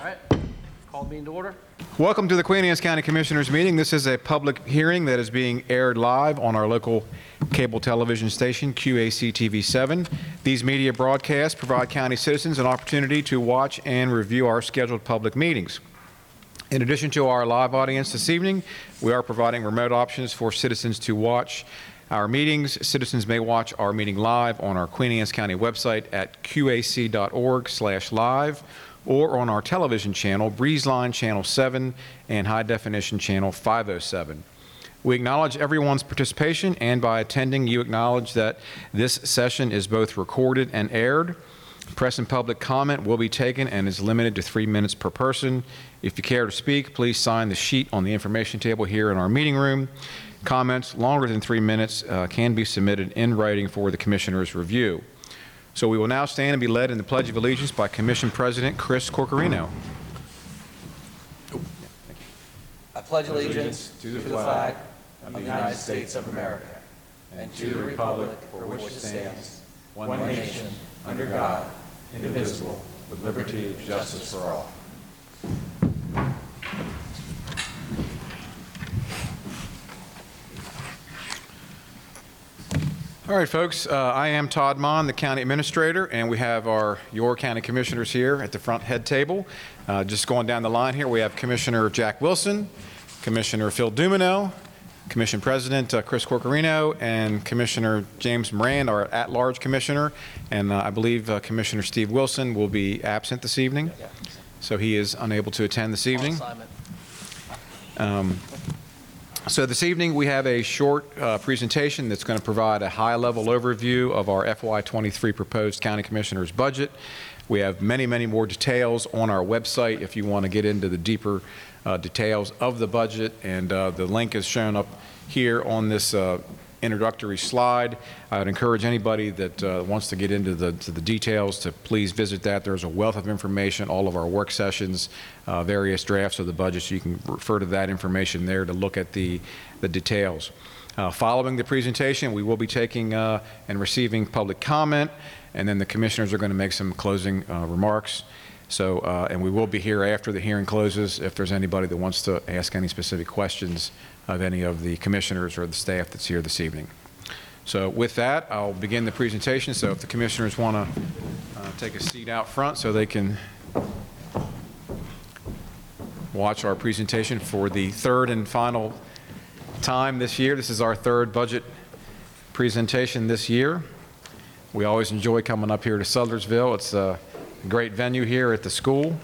All right, call meeting to order. Welcome to the Queen Anne's County Commissioners meeting. This is a public hearing that is being aired live on our local cable television station, QAC TV 7. These media broadcasts provide county citizens an opportunity to watch and review our scheduled public meetings. In addition to our live audience this evening, we are providing remote options for citizens to watch our meetings. Citizens may watch our meeting live on our Queen Anne's County website at qac.org/live or on our television channel, Breezeline Channel 7 and High Definition Channel 507. We acknowledge everyone's participation, and by attending, you acknowledge that this session is both recorded and aired. Press and public comment will be taken and is limited to three minutes per person. If you care to speak, please sign the sheet on the information table here in our meeting room. Comments longer than three minutes uh, can be submitted in writing for the Commissioner's review. So we will now stand and be led in the Pledge of Allegiance by Commission President Chris Corchiarino. I pledge allegiance to the flag of the United States of America and to the republic for which it stands, one nation, under God, indivisible, with liberty and justice for all. All right, folks, uh, I am Todd Mohn, the County Administrator, and we have our Your County Commissioners here at the front head table. Uh, Just going down the line here, we have Commissioner Jack Wilson, Commissioner Phil Dumenil, Commission President uh, Chris Corchiarino, and Commissioner James Moran, our at-large commissioner. And uh, I believe uh, Commissioner Steve Wilson will be absent this evening, so he is unable to attend this evening. Assignment. So this evening, we have a short uh, presentation that's going to provide a high-level overview of our FY23 proposed county commissioner's budget. We have many, many more details on our website if you want to get into the deeper uh, details of the budget, and uh, the link is shown up here on this uh, introductory slide. I would encourage anybody that uh, wants to get into the, to the details to please visit that. There's a wealth of information, all of our work sessions, uh, various drafts of the budget, so you can refer to that information there to look at the, the details. Uh, Following the presentation, we will be taking uh, and receiving public comment, and then the commissioners are going to make some closing uh, remarks. So, uh, and we will be here after the hearing closes if there's anybody that wants to ask any specific questions of any of the commissioners or the staff that's here this evening. So with that, I'll begin the presentation. So if the commissioners want to uh, take a seat out front so they can watch our presentation for the third and final time this year. This is our third budget presentation this year. We always enjoy coming up here to Sudlersville. It's a great venue here at the school,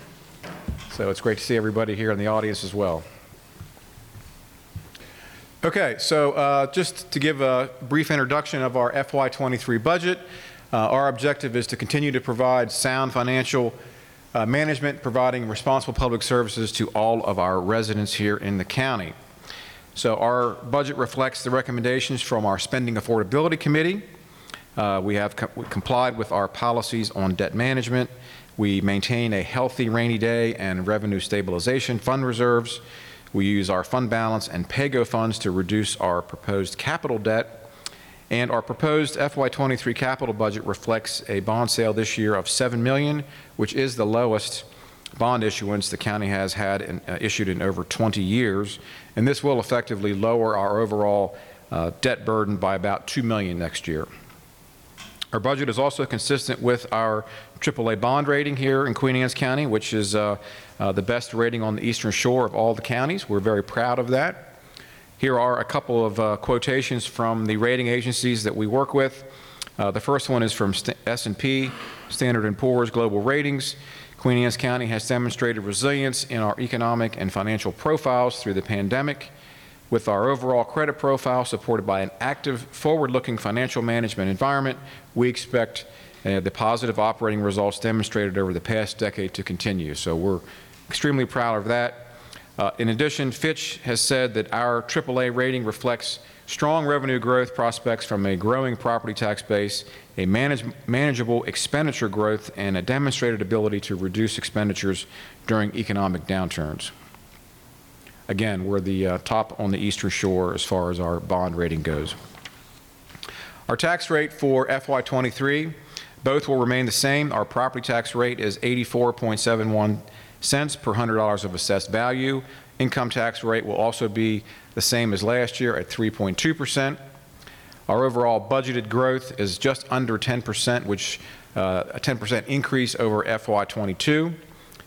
so it's great to see everybody here in the audience as well. Okay, so uh, just to give a brief introduction of our FY23 budget, uh, our objective is to continue to provide sound financial uh, management, providing responsible public services to all of our residents here in the county. So our budget reflects the recommendations from our Spending Affordability Committee. Uh, We have we complied with our policies on debt management. We maintain a healthy rainy day and revenue stabilization fund reserves. We use our fund balance and PAYGO funds to reduce our proposed capital debt. And our proposed FY23 capital budget reflects a bond sale this year of 7 million, which is the lowest bond issuance the county has had uh, issued in over 20 years. And this will effectively lower our overall uh, debt burden by about 2 million next year. Our budget is also consistent with our AAA bond rating here in Queen Anne's County, which is uh, uh, the best rating on the eastern shore of all the counties. We're very proud of that. Here are a couple of uh, quotations from the rating agencies that we work with. Uh, The first one is from St- S&P, Standard & Poor's Global Ratings. Queen Anne's County has demonstrated resilience in our economic and financial profiles through the pandemic. With our overall credit profile supported by an active, forward-looking financial management environment, we expect uh, the positive operating results demonstrated over the past decade to continue. So we're extremely proud of that. Uh, In addition, Fitch has said that our AAA rating reflects strong revenue growth prospects from a growing property tax base, a manage- manageable expenditure growth, and a demonstrated ability to reduce expenditures during economic downturns. Again, we're the uh, top on the eastern shore as far as our bond rating goes. Our tax rate for FY23, both will remain the same. Our property tax rate is 84.71 cents per $100 of assessed value. Income tax rate will also be the same as last year at 3.2%. Our overall budgeted growth is just under 10%, which uh, a 10% increase over FY22.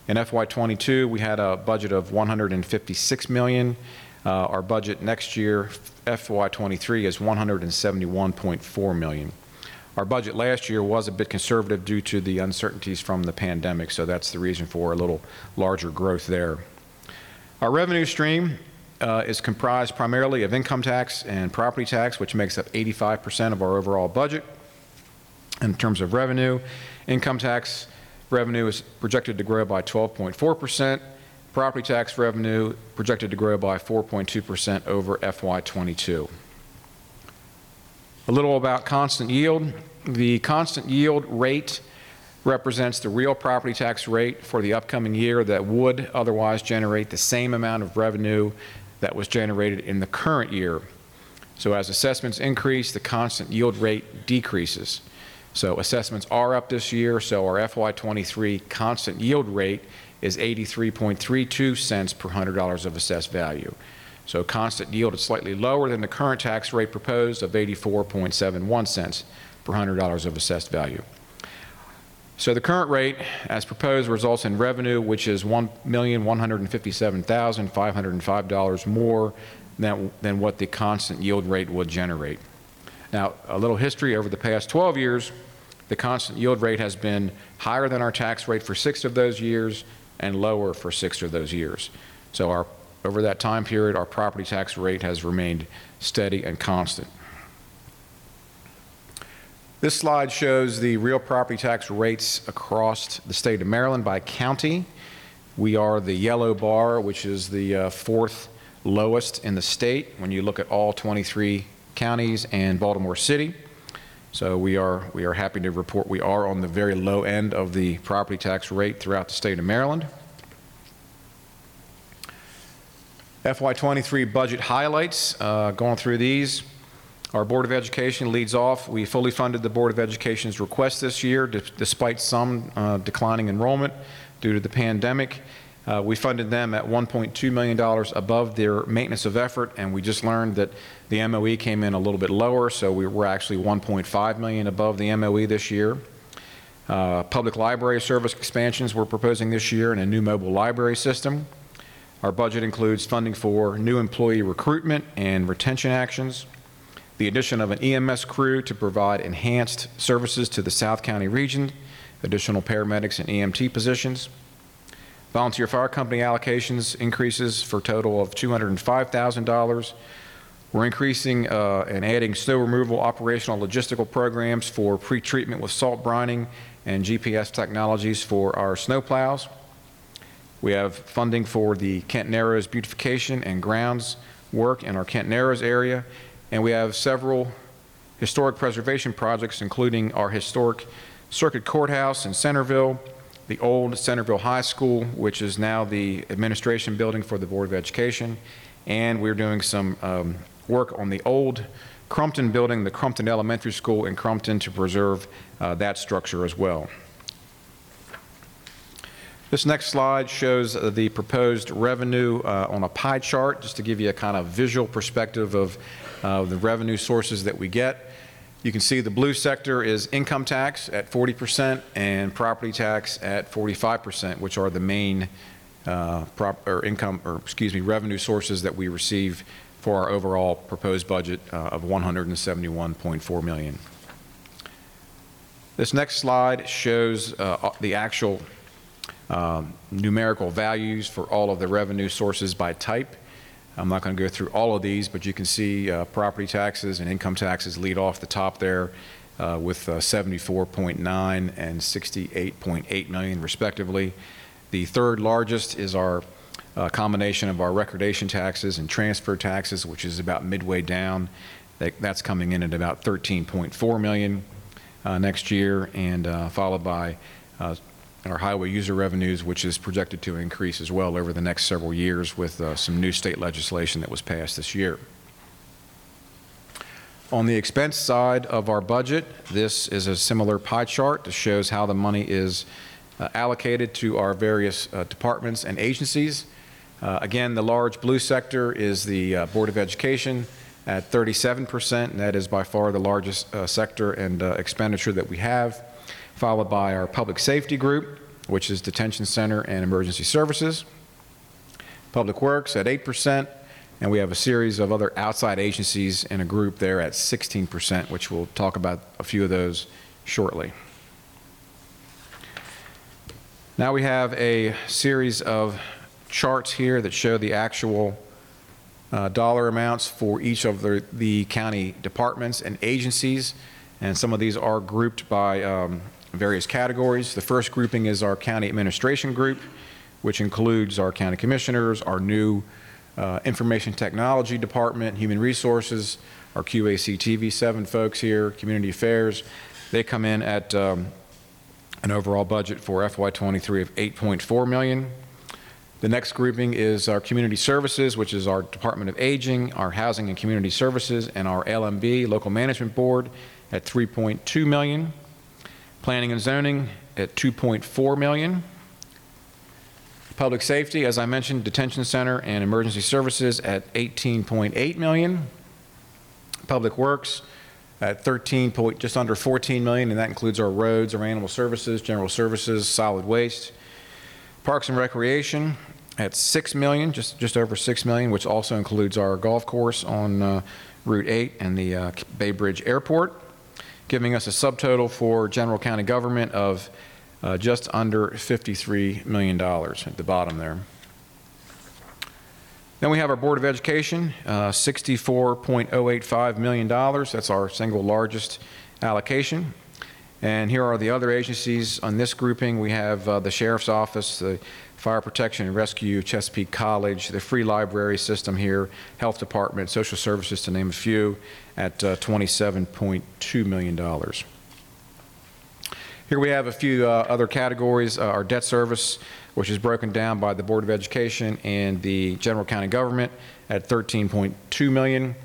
In FY22, we had a budget of 156 million. Uh, Our budget next year, FY23, is 171.4 million. Our budget last year was a bit conservative due to the uncertainties from the pandemic, so that's the reason for a little larger growth there. Our revenue stream uh, is comprised primarily of income tax and property tax, which makes up 85% of our overall budget. In terms of revenue, income tax revenue is projected to grow by 12.4%. Property tax revenue projected to grow by 4.2% over FY22. A little about constant yield. The constant yield rate represents the real property tax rate for the upcoming year that would otherwise generate the same amount of revenue that was generated in the current year. So as assessments increase, the constant yield rate decreases. So assessments are up this year, so our FY23 constant yield rate is 83.32 cents per $100 of assessed value. So constant yield is slightly lower than the current tax rate proposed of 84.71 cents per $100 of assessed value. So the current rate, as proposed, results in revenue which is $1,157,505 more than, than what the constant yield rate would generate. Now, a little history over the past 12 years, the constant yield rate has been higher than our tax rate for six of those years and lower for six of those years. So our, over that time period, our property tax rate has remained steady and constant. This slide shows the real property tax rates across the state of Maryland by county. We are the yellow bar, which is the uh, fourth lowest in the state when you look at all 23 counties and Baltimore City. So we are, we are happy to report we are on the very low end of the property tax rate throughout the state of Maryland. FY23 budget highlights, uh, going through these. Our Board of Education leads off. We fully funded the Board of Education's request this year, despite some uh, declining enrollment due to the pandemic. Uh, We funded them at $1.2 million above their maintenance of effort, and we just learned that the MOE came in a little bit lower, so we were actually 1.5 million above the MOE this year. Uh, Public library service expansions we're proposing this year and a new mobile library system. Our budget includes funding for new employee recruitment and retention actions, the addition of an EMS crew to provide enhanced services to the South County region, additional paramedics and EMT positions, volunteer fire company allocations increases for a total of $205,000. We're increasing uh, and adding snow removal operational logistical programs for pre-treatment with salt brining and GPS technologies for our snow plows. We have funding for the Kent Narrows beautification and grounds work in our Kent Narrows area, and we have several historic preservation projects, including our historic Circuit Courthouse in Centreville, the old Centreville High School, which is now the administration building for the Board of Education, and we're doing some um, work on the old Crumpton building, the Crumpton Elementary School in Crumpton, to preserve uh, that structure as well. This next slide shows uh, the proposed revenue uh, on a pie chart, just to give you a kind of visual perspective of uh, the revenue sources that we get. You can see the blue sector is income tax at 40% and property tax at 45%, which are the main uh, prop, or income, or excuse me, revenue sources that we receive for our overall proposed budget uh, of 171.4 million. This next slide shows uh, the actual um, numerical values for all of the revenue sources by type. I'm not going to go through all of these, but you can see uh, property taxes and income taxes lead off the top there uh, with uh, 74.9 and 68.8 million respectively. The third largest is our uh, combination of our recordation taxes and transfer taxes, which is about midway down. That, that's coming in at about 13.4 million uh, next year, and followed by uh, our highway user revenues, which is projected to increase as well over the next several years with uh, some new state legislation that was passed this year. On the expense side of our budget, this is a similar pie chart that shows how the money is uh, allocated to our various uh, departments and agencies. Uh, Again, the large blue sector is the uh, Board of Education at 37%, and that is by far the largest uh, sector and expenditure that we have, followed by our Public Safety Group, which is Detention Center and Emergency Services. Public Works at 8%, and we have a series of other outside agencies in a group there at 16%, which we'll talk about a few of those shortly. Now we have a series of charts here that show the actual uh, dollar amounts for each of the, the county departments and agencies, and some of these are grouped by um, various categories. The first grouping is our county administration group, which includes our county commissioners, our new uh, information technology department, human resources, our QAC TV7 folks here, community affairs. They come in at um, an overall budget for FY23 of 8.4 million. The next grouping is our community services, which is our Department of Aging, our Housing and Community Services, and our LMB, Local Management Board, at 3.2 million. Planning and zoning at 2.4 million. Public safety, as I mentioned, detention center and emergency services at 18.8 million. Public works at 13 point, just under 14 million, and that includes our roads, our animal services, general services, solid waste. Parks and Recreation at 6 million, just, just over 6 million, which also includes our golf course on uh, Route 8 and the uh, Bay Bridge Airport, giving us a subtotal for general county government of uh, just under $53 million at the bottom there. Then we have our Board of Education, uh, $64.085 million. That's our single largest allocation. And here are the other agencies on this grouping. We have uh, the Sheriff's Office, the Fire Protection and Rescue, Chesapeake College, the Free Library System here, Health Department, Social Services, to name a few, at uh, $27.2 million. Here we have a few uh, other categories. Uh, Our debt service, which is broken down by the Board of Education and the General County Government at 13.2 million.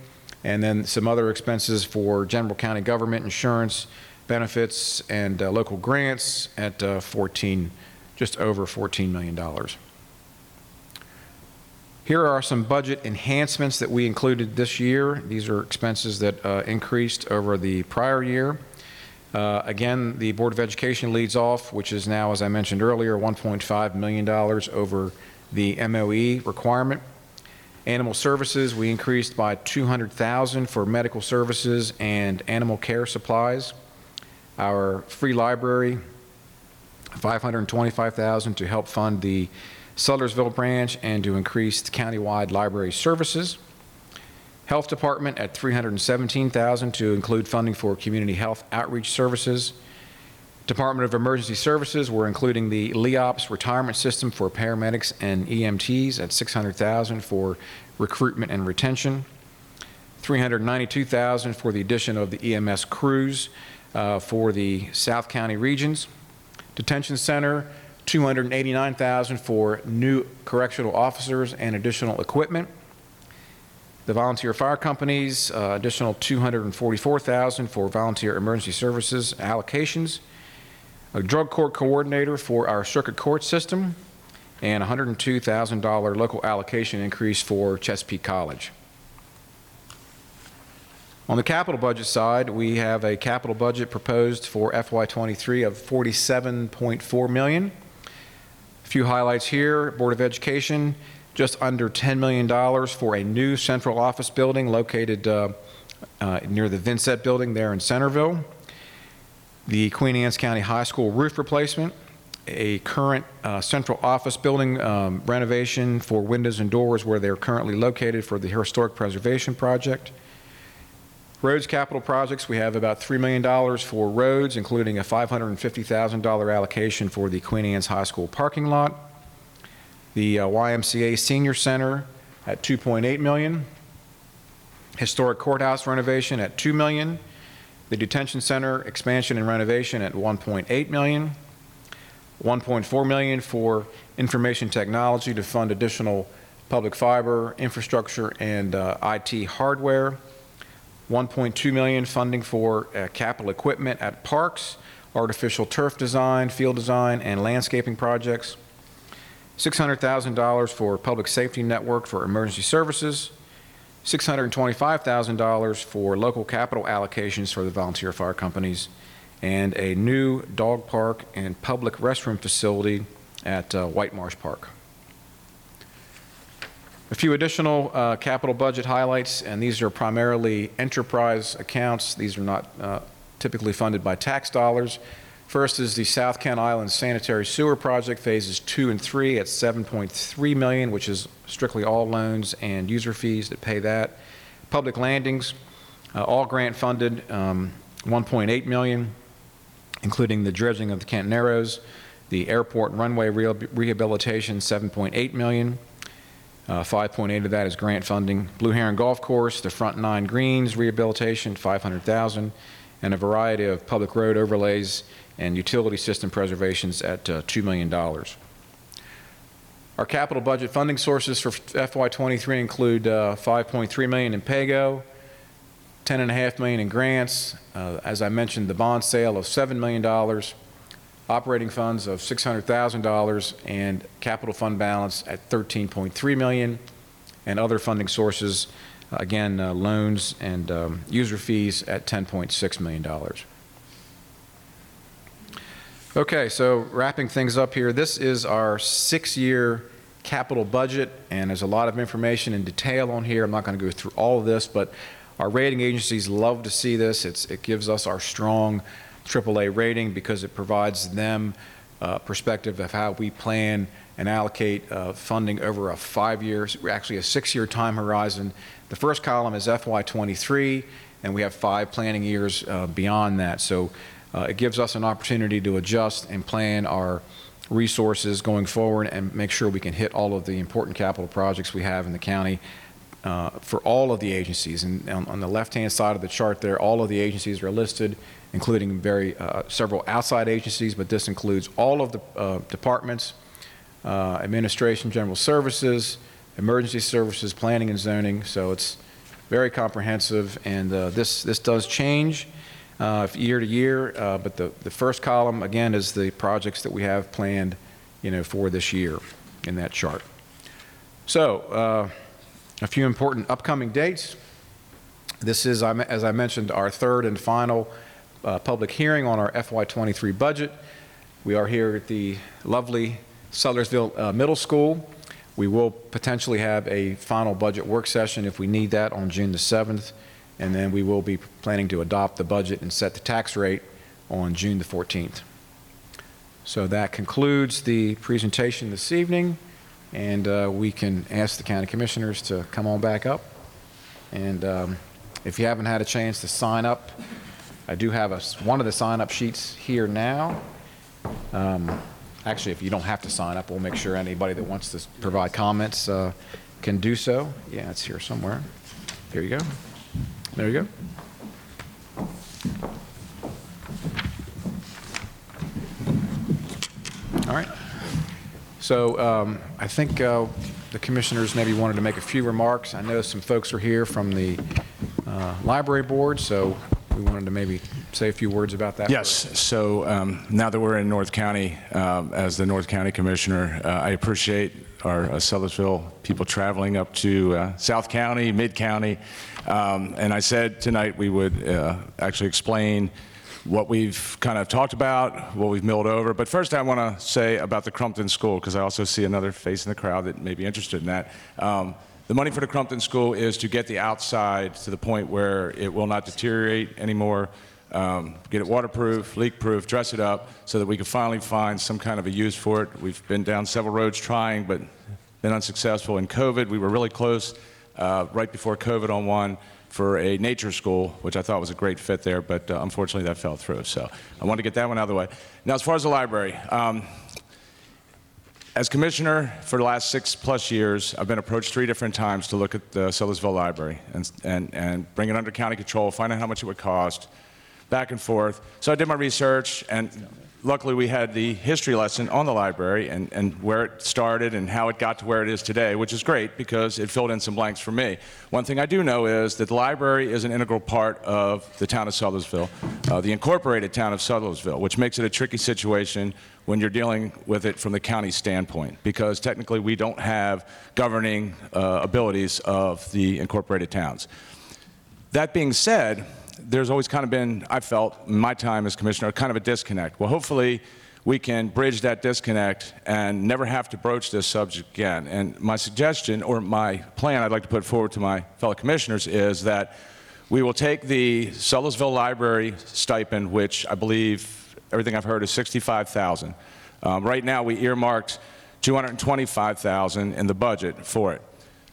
And then some other expenses for general county government, insurance, benefits, and uh, local grants at uh, 14, just over $14 million. Here are some budget enhancements that we included this year. These are expenses that uh, increased over the prior year. Uh, Again, the Board of Education leads off, which is now, as I mentioned earlier, $1.5 million over the MOE requirement. Animal Services, we increased by 200,000 for medical services and animal care supplies. Our free library, 525,000 to help fund the Sudlersville branch and to increase the countywide library services. Health Department at 317,000 to include funding for community health outreach services. Department of Emergency Services, we're including the LEOPS retirement system for paramedics and EMTs at 600,000 for recruitment and retention. 392,000 for the addition of the EMS crews uh, for the South County regions. Detention Center, 289,000 for new correctional officers and additional equipment. The volunteer fire companies, uh, additional 244,000 for volunteer emergency services allocations. A drug court coordinator for our circuit court system, and $102,000 local allocation increase for Chesapeake College. On the capital budget side, we have a capital budget proposed for FY23 of 47.4 million. A few highlights here, Board of Education, just under $10 million for a new central office building located uh, uh, near the Vincent Building there in Centreville. The Queen Anne's County High School roof replacement, a current uh, central office building um, renovation for windows and doors where they're currently located for the Historic Preservation Project. Roads capital projects, we have about $3 million for roads, including a $550,000 allocation for the Queen Anne's High School parking lot. The uh, YMCA Senior Center at 2.8 million. Historic Courthouse renovation at 2 million. The Detention Center expansion and renovation at 1.8 million. 1.4 million for information technology to fund additional public fiber infrastructure and uh, IT hardware. 1.2 million funding for uh, capital equipment at parks, artificial turf design, field design, and landscaping projects. $600,000 for public safety network for emergency services. $625,000 for local capital allocations for the volunteer fire companies. And a new dog park and public restroom facility at uh, White Marsh Park. A few additional uh, capital budget highlights, and these are primarily enterprise accounts. These are not uh, typically funded by tax dollars. First is the South Kent Island Sanitary Sewer Project, phases two and three at 7.3 million, which is strictly all loans and user fees that pay that. Public landings, uh, all grant funded, um, 1.8 million, including the dredging of the Kent Narrows. The airport runway rehabil- rehabilitation, 7.8 million. Uh, 5.8 of that is grant funding. Blue Heron Golf Course, the front nine greens rehabilitation, 500,000, and a variety of public road overlays and utility system preservations at uh, $2 million. Our capital budget funding sources for FY23 include uh, 5.3 million in PAYGO, 10.5 million in grants, uh, as I mentioned, the bond sale of $7 million, operating funds of $600,000, and capital fund balance at 13.3 million, and other funding sources, again, uh, loans and um, user fees at $10.6 million. Okay, so wrapping things up here, this is our six-year capital budget, and there's a lot of information in detail on here. I'm not going to go through all of this, but our rating agencies love to see this. It's, it gives us our strong AAA rating because it provides them uh, perspective of how we plan and allocate uh, funding over a five-year, actually a six-year time horizon. The first column is FY23, and we have five planning years uh, beyond that. So uh, it gives us an opportunity to adjust and plan our resources going forward and make sure we can hit all of the important capital projects we have in the county uh, for all of the agencies. And on, on the left-hand side of the chart there, all of the agencies are listed, including very uh, several outside agencies, but this includes all of the uh, departments, uh, administration, general services, emergency services, planning and zoning. So it's very comprehensive, and uh, this this does change uh, year to year. But the the first column again is the projects that we have planned, you know, for this year in that chart. So a few important upcoming dates. This is, as I mentioned, our third and final uh, public hearing on our FY23 budget. We are here at the lovely Sudlersville uh, Middle School. We will potentially have a final budget work session if we need that on June the 7th, and then we will be planning to adopt the budget and set the tax rate on June the 14th. So that concludes the presentation this evening, and uh, we can ask the county commissioners to come on back up. And um, if you haven't had a chance to sign up, I do have a one of the sign-up sheets here now. Um, Actually, if you don't have to sign up, we'll make sure anybody that wants to provide comments uh, can do so. Yeah, it's here somewhere. Here you go. There you go. All right. So um, I think uh, the commissioners maybe wanted to make a few remarks. I know some folks are here from the uh, library board, so we wanted to maybe say a few words about that. Yes, so um, now that we're in North County, um, as the North County Commissioner, uh, I appreciate our uh, Sudlersville people traveling up to uh, South County, Mid-County, Um, and I said tonight we would uh, actually explain what we've kind of talked about, what we've milled over. But first, I want to say about the Crumpton School, because I also see another face in the crowd that may be interested in that. Um, The money for the Crumpton School is to get the outside to the point where it will not deteriorate anymore, um, get it waterproof, leak-proof, dress it up, so that we can finally find some kind of a use for it. We've been down several roads trying, but been unsuccessful. In COVID, we were really close, uh, right before COVID on one, for a nature school, which I thought was a great fit there, but uh, unfortunately that fell through. So I wanted to get that one out of the way. Now, as far as the library, um, as commissioner for the last six plus years, I've been approached three different times to look at the Sudlersville Library and, and, and bring it under county control, find out how much it would cost, back and forth. So I did my research, and luckily we had the history lesson on the library and, and where it started and how it got to where it is today, which is great because it filled in some blanks for me. One thing I do know is that the library is an integral part of the town of Sudlersville, uh, the incorporated town of Sudlersville, which makes it a tricky situation when you're dealing with it from the county standpoint, because technically we don't have governing uh, abilities of the incorporated towns. That being said, there's always kind of been, I felt, in my time as commissioner, kind of a disconnect. Well, hopefully, we can bridge that disconnect and never have to broach this subject again. And my suggestion, or my plan I'd like to put forward to my fellow commissioners, is that we will take the Sudlersville Library stipend, which I believe, everything I've heard, is 65000 um, Right now, we earmarked 225000 in the budget for it.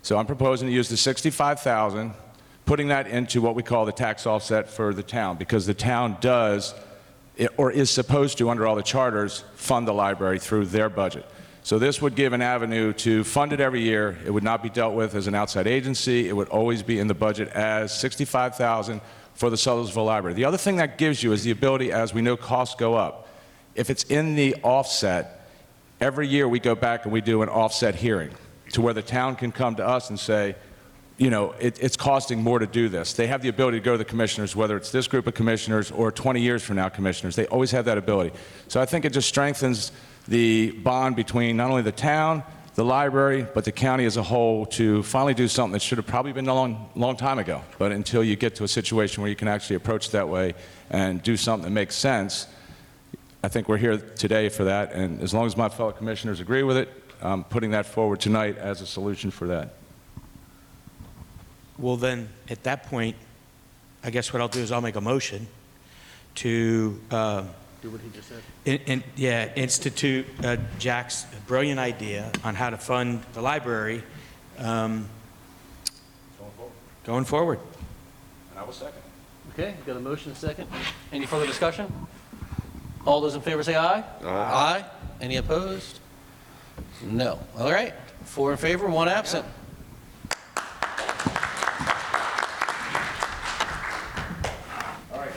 So I'm proposing to use the 65000 putting that into what we call the tax offset for the town, because the town does, or is supposed to, under all the charters, fund the library through their budget. So this would give an avenue to fund it every year. It would not be dealt with as an outside agency. It would always be in the budget as 65000 for the Sudlersville Library. The other thing that gives you is the ability, as we know costs go up, if it's in the offset, every year we go back and we do an offset hearing to where the town can come to us and say, you know, it, it's costing more to do this. They have the ability to go to the commissioners, whether it's this group of commissioners or 20 years from now commissioners. They always have that ability. So I think it just strengthens the bond between not only the town, the library, but the county as a whole to finally do something that should have probably been a long, long time ago. But until you get to a situation where you can actually approach that way and do something that makes sense, I think we're here today for that. And as long as my fellow commissioners agree with it, I'm putting that forward tonight as a solution for that. Well, then, at that point, I guess what I'll do is I'll make a motion to, um, Do what he just said. in- in- yeah, institute uh, Jack's brilliant idea on how to fund the library um, going forward. And I will second. Okay, we've got a motion, and a second. Any further discussion? All those in favor say aye. Aye. Any opposed? No. All right, four in favor, one absent. All right.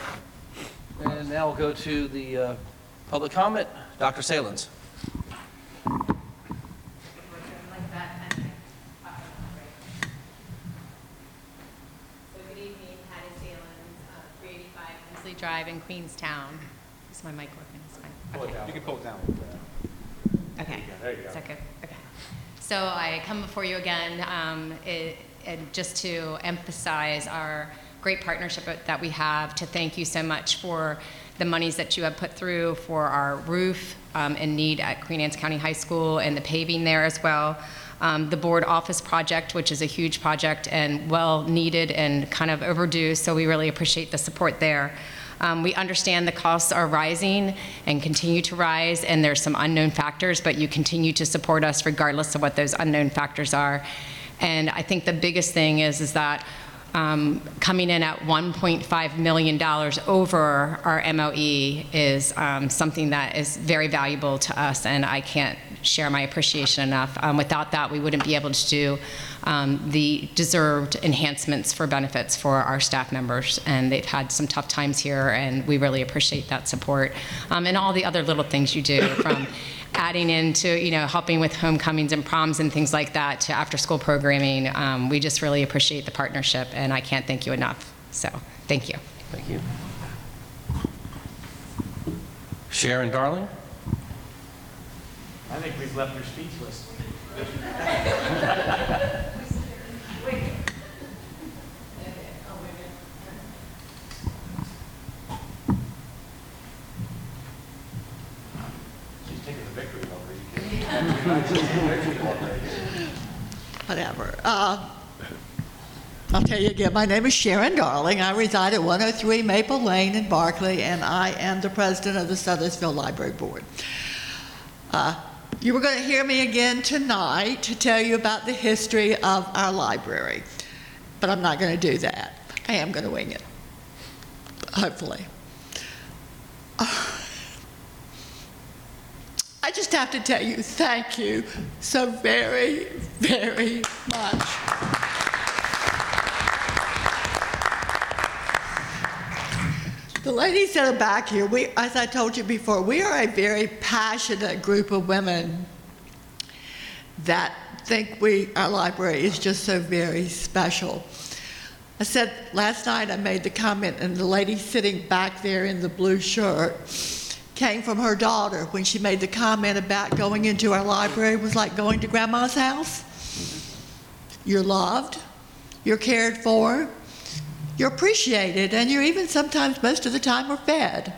And now we'll go to the uh, public comment. Dr. Saelens. Like that, and I- So good evening, Patty Saelens, uh, 385 Hensley Drive in Queenstown. Is my mic working? It's fine. Okay. You can pull it down. Okay. Is that good? Okay. So I come before you again, um, it- and just to emphasize our great partnership that we have, to thank you so much for the monies that you have put through for our roof um, in need at Queen Anne's County High School and the paving there as well. Um, The board office project, which is a huge project and well-needed and kind of overdue, so we really appreciate the support there. Um, We understand the costs are rising and continue to rise, and there's some unknown factors, but you continue to support us regardless of what those unknown factors are. And I think the biggest thing is, is that um, coming in at $1.5 million over our MOE is um, something that is very valuable to us, and I can't share my appreciation enough. Um, Without that, we wouldn't be able to do um, the deserved enhancements for benefits for our staff members, and they've had some tough times here, and we really appreciate that support. Um, And all the other little things you do, from adding into, you know, helping with homecomings and proms and things like that to after-school programming. Um, we just really appreciate the partnership, and I can't thank you enough. So, thank you. Thank you. Sharon Darling. I think we've left her speechless. She's taking the victory over whatever. Uh, I'll tell you again, my name is Sharon Darling. I reside at 103 Maple Lane in Berkeley, and I am the president of the Sudlersville Library Board. Uh, you were going to hear me again tonight to tell you about the history of our library, but I'm not going to do that. I am going to wing it, hopefully. I just have to tell you, thank you so very, very much. The ladies that are back here, we, as I told you before, we are a very passionate group of women that think we, our library is just so very special. I said last night, I made the comment, and the lady sitting back there in the blue shirt came from her daughter when she made the comment about going into our library was like going to grandma's house. You're loved, you're cared for, you're appreciated, and you're even sometimes, most of the time, are fed.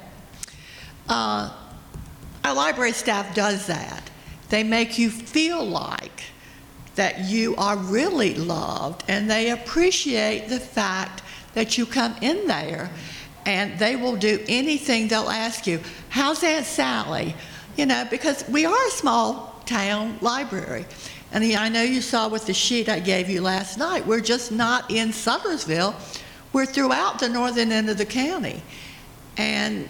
Uh, our library staff does that. They make you feel like that you are really loved, and they appreciate the fact that you come in there and they will do anything they'll ask you. How's Aunt Sally? You know, because we are a small town library. And I know you saw with the sheet I gave you last night, we're just not in Sudlersville. We're throughout the northern end of the county. And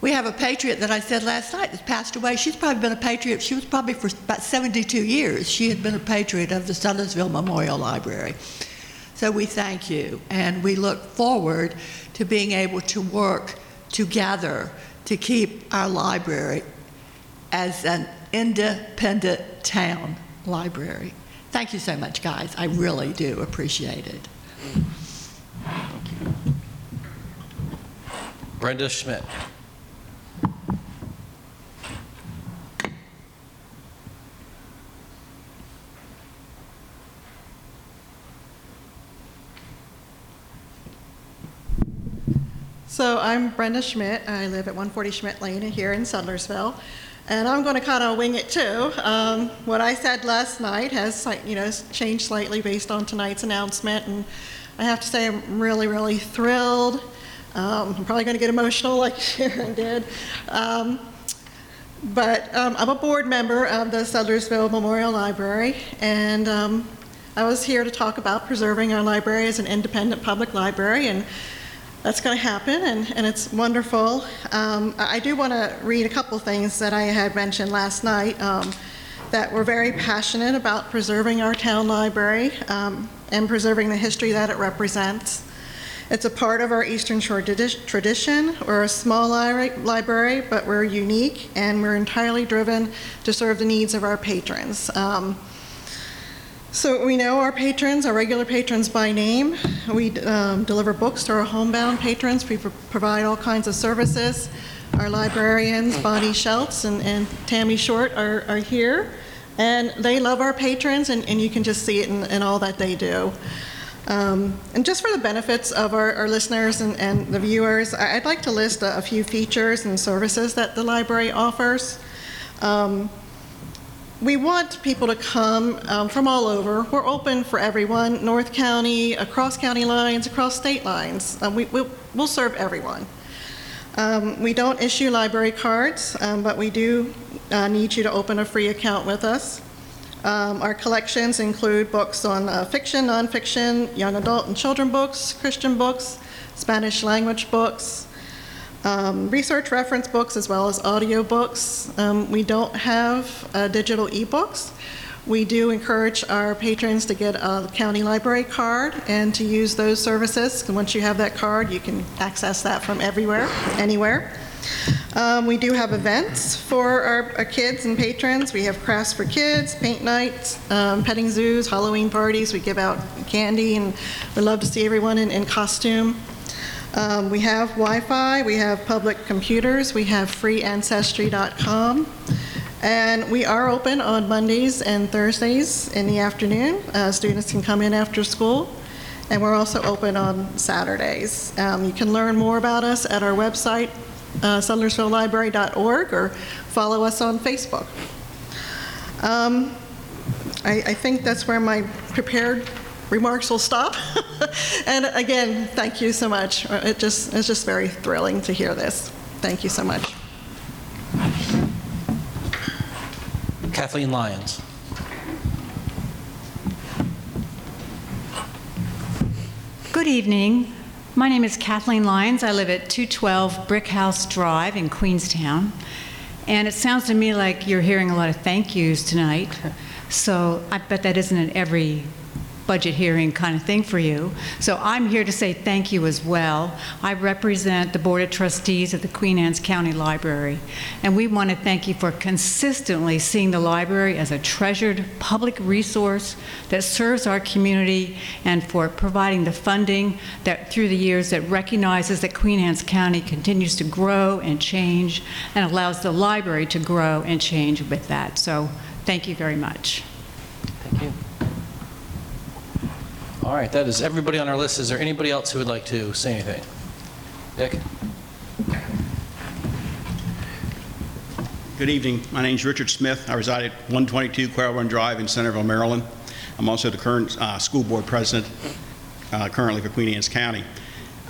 we have a patriot that I said last night that's passed away. She's probably been a patriot. She was probably for about 72 years. She had been a patriot of the Sudlersville Memorial Library. So we thank you, and we look forward to being able to work together to keep our library as an independent town library. Thank you so much, guys. I really do appreciate it. Brenda Schmidt. So I'm Brenda Schmidt. I live at 140 Schmidt Lane here in Sudlersville. And I'm going to kind of wing it too. Um, what I said last night has, you know, changed slightly based on tonight's announcement. And I have to say, I'm really, really thrilled. Um, I'm probably going to get emotional like Sharon did. Um, but um, I'm a board member of the Sudlersville Memorial Library. And um, I was here to talk about preserving our library as an independent public library. And that's going to happen, and, and it's wonderful. Um, I do want to read a couple things that I had mentioned last night um, that we're very passionate about preserving our town library um, and preserving the history that it represents. It's a part of our Eastern Shore tradi- tradition. We're a small li- library, but we're unique, and we're entirely driven to serve the needs of our patrons. Um, so we know our patrons, our regular patrons by name. We um, deliver books to our homebound patrons. We pro- provide all kinds of services. Our librarians, Bonnie Schultz and, and Tammy Short, are, are here. And they love our patrons, and, and you can just see it in, in all that they do. Um, and just for the benefits of our, our listeners and, and the viewers, I'd like to list a, a few features and services that the library offers. Um, we want people to come um, from all over. We're open for everyone, North County, across county lines, across state lines. Um, we, we'll, we'll serve everyone. Um, we don't issue library cards, um, but we do uh, need you to open a free account with us. Um, our collections include books on uh, fiction, nonfiction, young adult and children books, Christian books, Spanish language books, um, research reference books as well as audio books. Um, we don't have uh, digital ebooks. We do encourage our patrons to get a county library card and to use those services. And once you have that card, you can access that from everywhere, anywhere. Um, we do have events for our, our, kids and patrons. We have crafts for kids, paint nights, um, petting zoos, Halloween parties. We give out candy, and we love to see everyone in, in costume. Um, we have Wi-Fi, we have public computers, we have freeancestry.com, and we are open on Mondays and Thursdays in the afternoon. Uh, students can come in after school, and we're also open on Saturdays. Um, you can learn more about us at our website, uh, or follow us on Facebook. Um, I, I think that's where my prepared remarks will stop. and again, thank you so much. It just, it's just very thrilling to hear this. Thank you so much. Kathleen Lyons. Good evening. My name is Kathleen Lyons. I live at 212 Brick House Drive in Queenstown. And it sounds to me like you're hearing a lot of thank yous tonight. So I bet that isn't in every budget hearing kind of thing for you. So I'm here to say thank you as well. I represent the Board of Trustees of the Queen Anne's County Library, and we want to thank you for consistently seeing the library as a treasured public resource that serves our community and for providing the funding that through the years that recognizes that Queen Anne's County continues to grow and change and allows the library to grow and change with that. So thank you very much. Thank you. All right, that is everybody on our list. Is there anybody else who would like to say anything? Dick? Good evening. My name is Richard Smith. I reside at 122 Quail Run Drive in Centreville, Maryland. I'm also the current uh, school board president uh, currently for Queen Anne's County.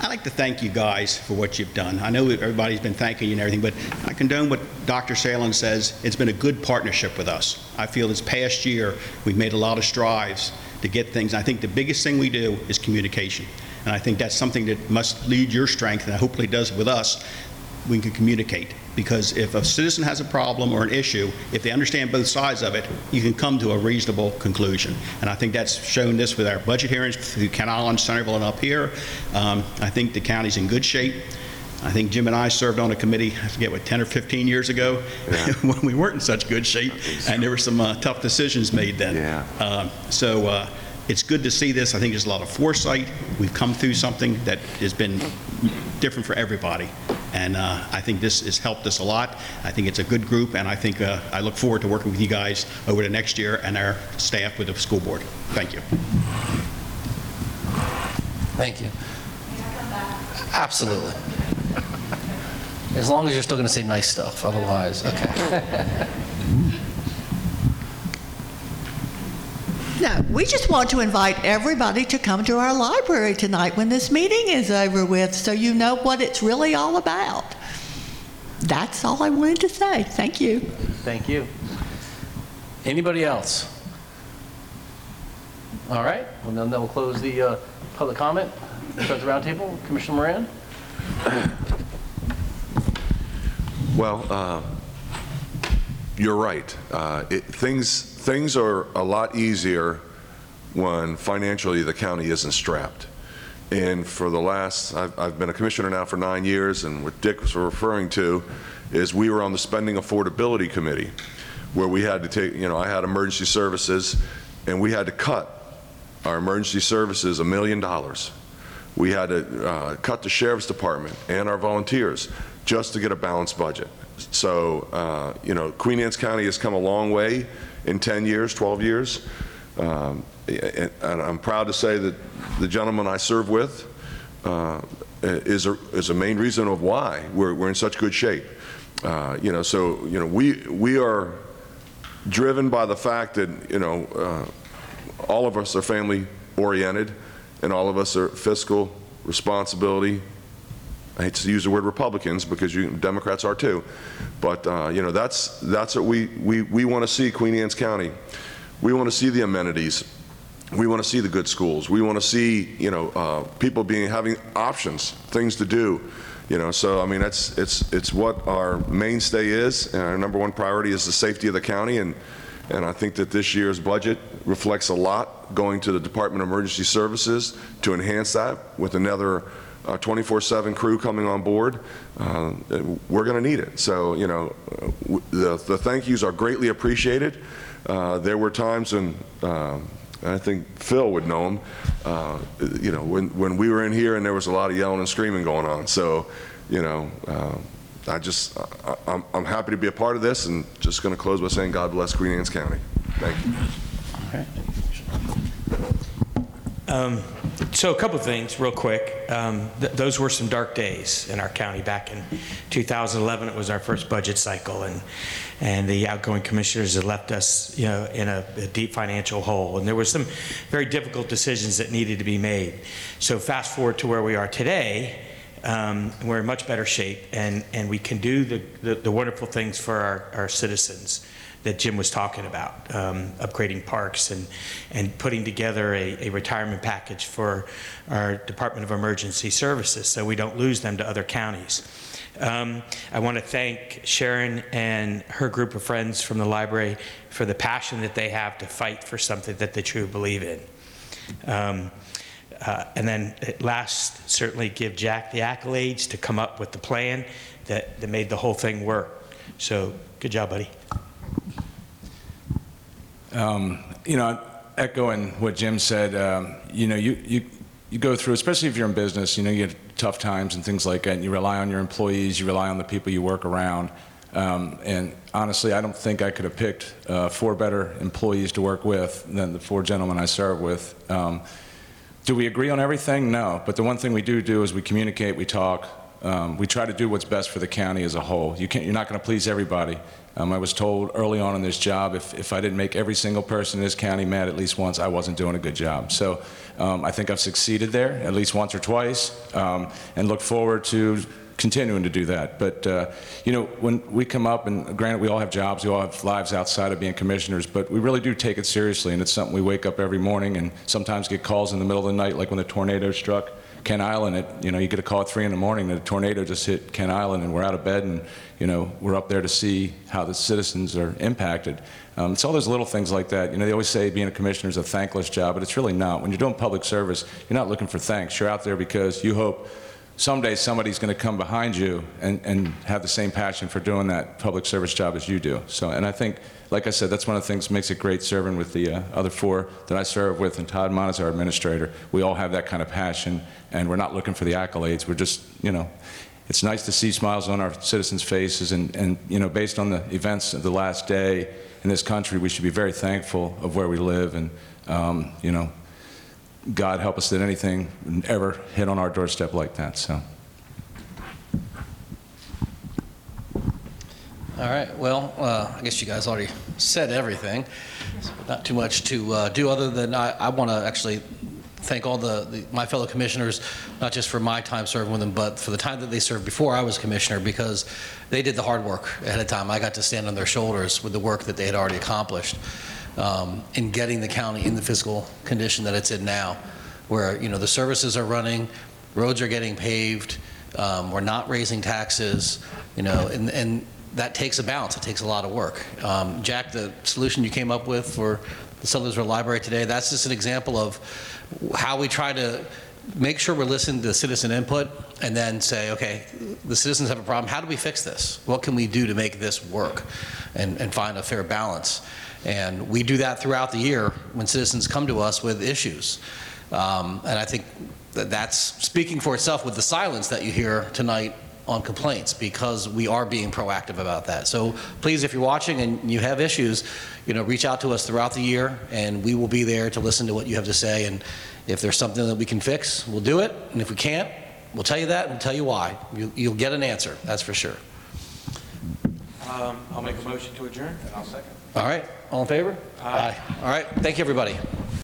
I'd like to thank you guys for what you've done. I know everybody's been thanking you and everything, but I condone what Dr. Salen says. It's been a good partnership with us. I feel this past year, we've made a lot of strides to get things. I think the biggest thing we do is communication. And I think that's something that must lead your strength, and hopefully does with us, we can communicate. Because if a citizen has a problem or an issue, if they understand both sides of it, you can come to a reasonable conclusion. And I think that's shown this with our budget hearings through Kent Island, Centreville, and up here. Um, I think the county's in good shape. I think Jim and I served on a committee, I forget what, 10 or 15 years ago, when we weren't in such good shape, and there were some uh, tough decisions made then. Yeah. Um, So uh, it's good to see this. I think there's a lot of foresight. We've come through something that has been different for everybody. And uh, I think this has helped us a lot. I think it's a good group, and I think, uh, I look forward to working with you guys over the next year and our staff with the school board. Thank you. Thank you. Absolutely. As long as you're still going to say nice stuff, otherwise, okay. No, we just want to invite everybody to come to our library tonight when this meeting is over with, so you know what it's really all about. That's all I wanted to say. Thank you. Thank you. Anybody else? All right, well, then then we'll close the uh, public comment. Start the roundtable. Commissioner Moran? Well, uh, you're right. Uh, it- Things, things are a lot easier when financially the county isn't strapped. And for the last, I've I've been a commissioner now for nine years, and what Dick was referring to is we were on the Spending Affordability Committee, where we had to take, you know, I had emergency services, and we had to cut our emergency services a million dollars. We had to uh, cut the sheriff's department and our volunteers just to get a balanced budget. So, uh, you know, Queen Anne's County has come a long way in 10 years, 12 years. Um, And and I'm proud to say that the gentleman I serve with uh, is a, is a main reason of why we're, we're in such good shape. Uh, You know, so, you know, we, we are driven by the fact that, you know, uh, all of us are family-oriented, and all of us are fiscal responsibility. I hate to use the word Republicans, because you, Democrats are too, but, uh, you know, that's, that's what we, we, we want to see Queen Anne's County. We want to see the amenities. We want to see the good schools. We want to see, you know, uh, people being, having options, things to do, you know, so, I mean, that's, it's, it's what our mainstay is, and our number one priority is the safety of the county, and, and I think that this year's budget reflects a lot going to the Department of Emergency Services to enhance that with another uh, 24/7 crew coming on board. Uh, We're going to need it. So, you know, uh, the the thank yous are greatly appreciated. Uh, There were times when, um, I think Phil would know them, uh, you know, when when we were in here and there was a lot of yelling and screaming going on. So, you know, uh, I just, I- I'm I'm happy to be a part of this and just going to close by saying God bless Queen Anne's County. Thank you. Um, So a couple of things, real quick. Um, th- Those were some dark days in our county back in 2011. It was our first budget cycle, and, and the outgoing commissioners had left us, you know, in a a deep financial hole. And there were some very difficult decisions that needed to be made. So fast forward to where we are today, um, we're in much better shape, and, and we can do the, the the wonderful things for our, our citizens that Jim was talking about, um, upgrading parks and, and putting together a, a retirement package for our Department of Emergency Services so we don't lose them to other counties. Um, I want to thank Sharon and her group of friends from the library for the passion that they have to fight for something that they truly believe in. Um, uh, And then at last, certainly give Jack the accolades to come up with the plan that, that made the whole thing work. So, good job, buddy. Um, You know, echoing what Jim said, um, you know, you, you, you go through, especially if you're in business, you know, you get tough times and things like that, and you rely on your employees, you rely on the people you work around. Um, And honestly, I don't think I could have picked uh, four better employees to work with than the four gentlemen I serve with. Um, Do we agree on everything? No. But the one thing we do do is we communicate, we talk, um, we try to do what's best for the county as a whole. You can't, you're not going to please everybody. Um, I was told early on in this job, if, if I didn't make every single person in this county mad at least once, I wasn't doing a good job. So um, I think I've succeeded there at least once or twice, um, and look forward to continuing to do that. But, uh, you know, when we come up, and granted, we all have jobs, we all have lives outside of being commissioners, but we really do take it seriously, and it's something we wake up every morning and sometimes get calls in the middle of the night, like when the tornado struck Kent Island. It, you know, you get a call at 3 in the morning that a tornado just hit Kent Island, and we're out of bed, and, you know, we're up there to see how the citizens are impacted. Um, it's all those little things like that. You know, they always say being a commissioner is a thankless job, but it's really not. When you're doing public service, you're not looking for thanks. You're out there because you hope someday somebody's going to come behind you and, and have the same passion for doing that public service job as you do. So, and I think, like I said, that's one of the things that makes it great serving with the uh, other four that I serve with, and Todd Mohn is our administrator. We all have that kind of passion, and we're not looking for the accolades. We're just, you know, it's nice to see smiles on our citizens' faces, and, and you know, based on the events of the last day in this country, we should be very thankful of where we live, and um, you know, God help us that anything ever hit on our doorstep like that. So. All right, well, uh, I guess you guys already said everything. So Not too much to uh, do, other than I, I want to actually thank all the, the- my fellow commissioners, not just for my time serving with them, but for the time that they served before I was commissioner, because they did the hard work ahead of time. I got to stand on their shoulders with the work that they had already accomplished um, in getting the county in the physical condition that it's in now, where, you know, the services are running, roads are getting paved, um, we're not raising taxes, you know, and, and that takes a balance. It takes a lot of work. Um, Jack, the solution you came up with for the Sudlersville Library today, that's just an example of how we try to make sure we're listening to citizen input and then say, okay, the citizens have a problem. How do we fix this? What can we do to make this work and, and find a fair balance? And we do that throughout the year when citizens come to us with issues. Um, and I think that that's speaking for itself with the silence that you hear tonight on complaints because we are being proactive about that. So please, if you're watching and you have issues, you know, reach out to us throughout the year and we will be there to listen to what you have to say. And if there's something that we can fix, we'll do it. And if we can't, we'll tell you that and we'll tell you why. You- You'll get an answer, that's for sure. Um, I'll make a motion to adjourn, and I'll second. All right, all in favor? Aye. All right, thank you, everybody.